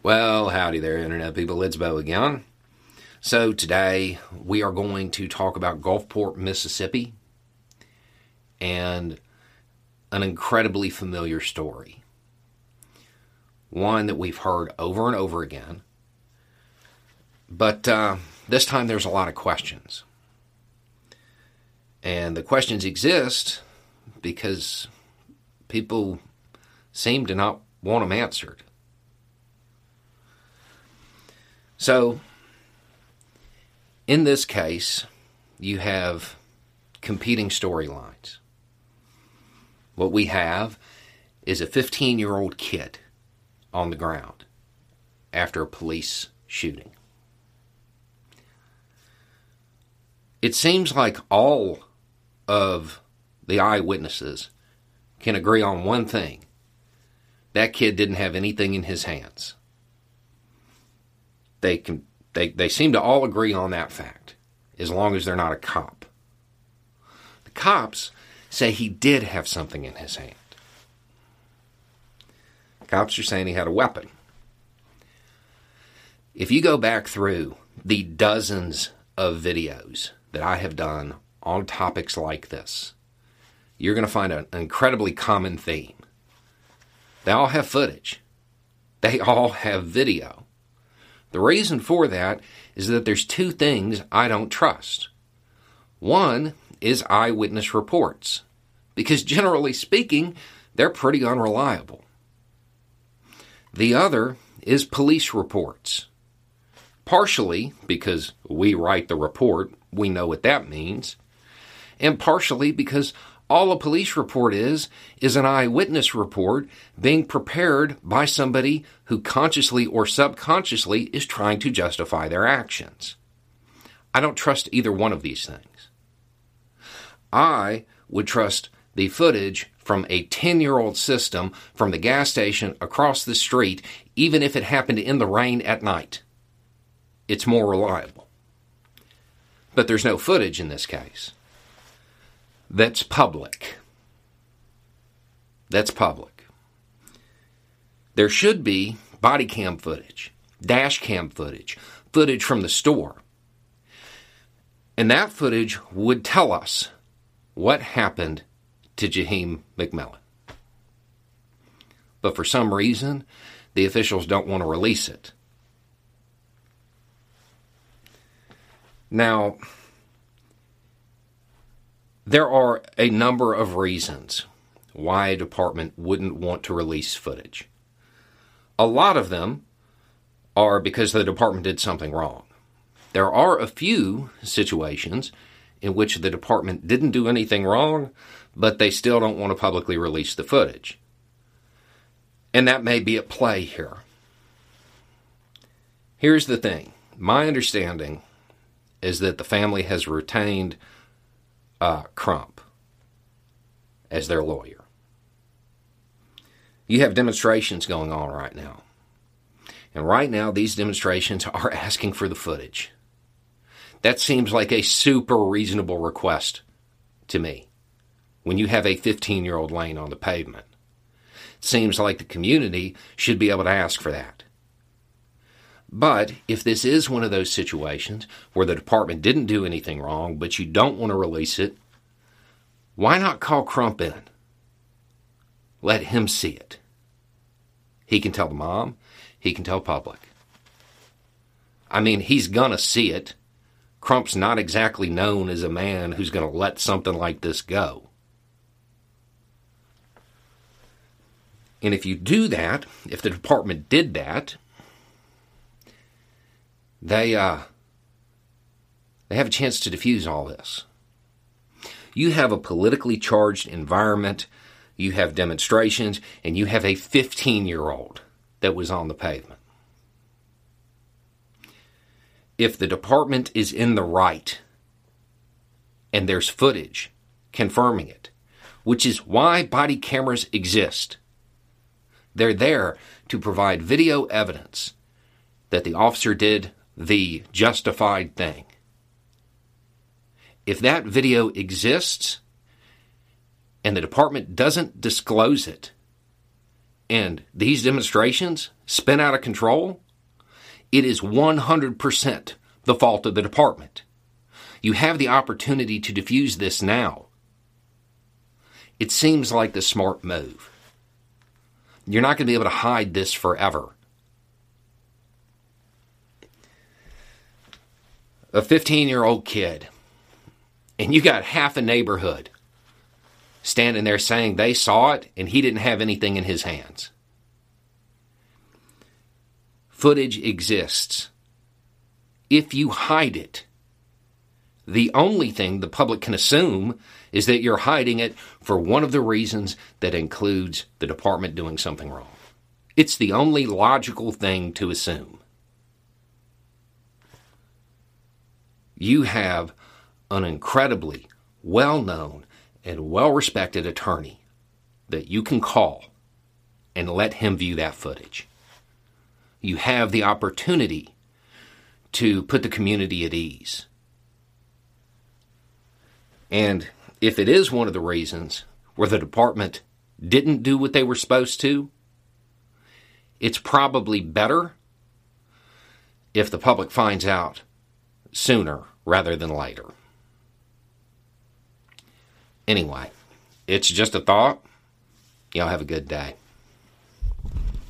Well, howdy there, Internet people. It's Beau again. So, today we are going to talk about Gulfport, Mississippi, and an incredibly familiar story. One that we've heard over and over again. But uh, this time there's a lot of questions. And the questions exist because people seem to not want them answered. So, in this case, you have competing storylines. What we have is a 15 year old kid on the ground after a police shooting. It seems like all of the eyewitnesses can agree on one thing that kid didn't have anything in his hands they can they, they seem to all agree on that fact, as long as they're not a cop. The cops say he did have something in his hand. Cops are saying he had a weapon. If you go back through the dozens of videos that I have done on topics like this, you're going to find an incredibly common theme. They all have footage. They all have video. The reason for that is that there's two things I don't trust. One is eyewitness reports, because generally speaking, they're pretty unreliable. The other is police reports. Partially because we write the report, we know what that means, and partially because all a police report is, is an eyewitness report being prepared by somebody who consciously or subconsciously is trying to justify their actions. I don't trust either one of these things. I would trust the footage from a 10 year old system from the gas station across the street, even if it happened in the rain at night. It's more reliable. But there's no footage in this case that's public. That's public. There should be body cam footage, dash cam footage, footage from the store. And that footage would tell us what happened to Jaheim McMillan. But for some reason, the officials don't want to release it. Now, there are a number of reasons why a department wouldn't want to release footage. A lot of them are because the department did something wrong. There are a few situations in which the department didn't do anything wrong, but they still don't want to publicly release the footage. And that may be at play here. Here's the thing my understanding is that the family has retained uh, Crump as their lawyer. You have demonstrations going on right now. And right now, these demonstrations are asking for the footage. That seems like a super reasonable request to me when you have a 15 year old laying on the pavement. It seems like the community should be able to ask for that. But if this is one of those situations where the department didn't do anything wrong, but you don't want to release it, why not call Crump in? Let him see it. He can tell the mom, he can tell public. I mean, he's going to see it. Crump's not exactly known as a man who's going to let something like this go. And if you do that, if the department did that, they uh, they have a chance to diffuse all this. You have a politically charged environment, you have demonstrations, and you have a 15 year old that was on the pavement. If the department is in the right and there's footage confirming it, which is why body cameras exist, they're there to provide video evidence that the officer did the justified thing. If that video exists and the department doesn't disclose it, and these demonstrations spin out of control, it is 100% the fault of the department. You have the opportunity to defuse this now. It seems like the smart move. You're not going to be able to hide this forever. A 15 year old kid, and you got half a neighborhood standing there saying they saw it and he didn't have anything in his hands. Footage exists. If you hide it, the only thing the public can assume is that you're hiding it for one of the reasons that includes the department doing something wrong. It's the only logical thing to assume. You have an incredibly well known and well respected attorney that you can call and let him view that footage. You have the opportunity to put the community at ease. And if it is one of the reasons where the department didn't do what they were supposed to, it's probably better if the public finds out sooner rather than later. Anyway, it's just a thought. Y'all have a good day.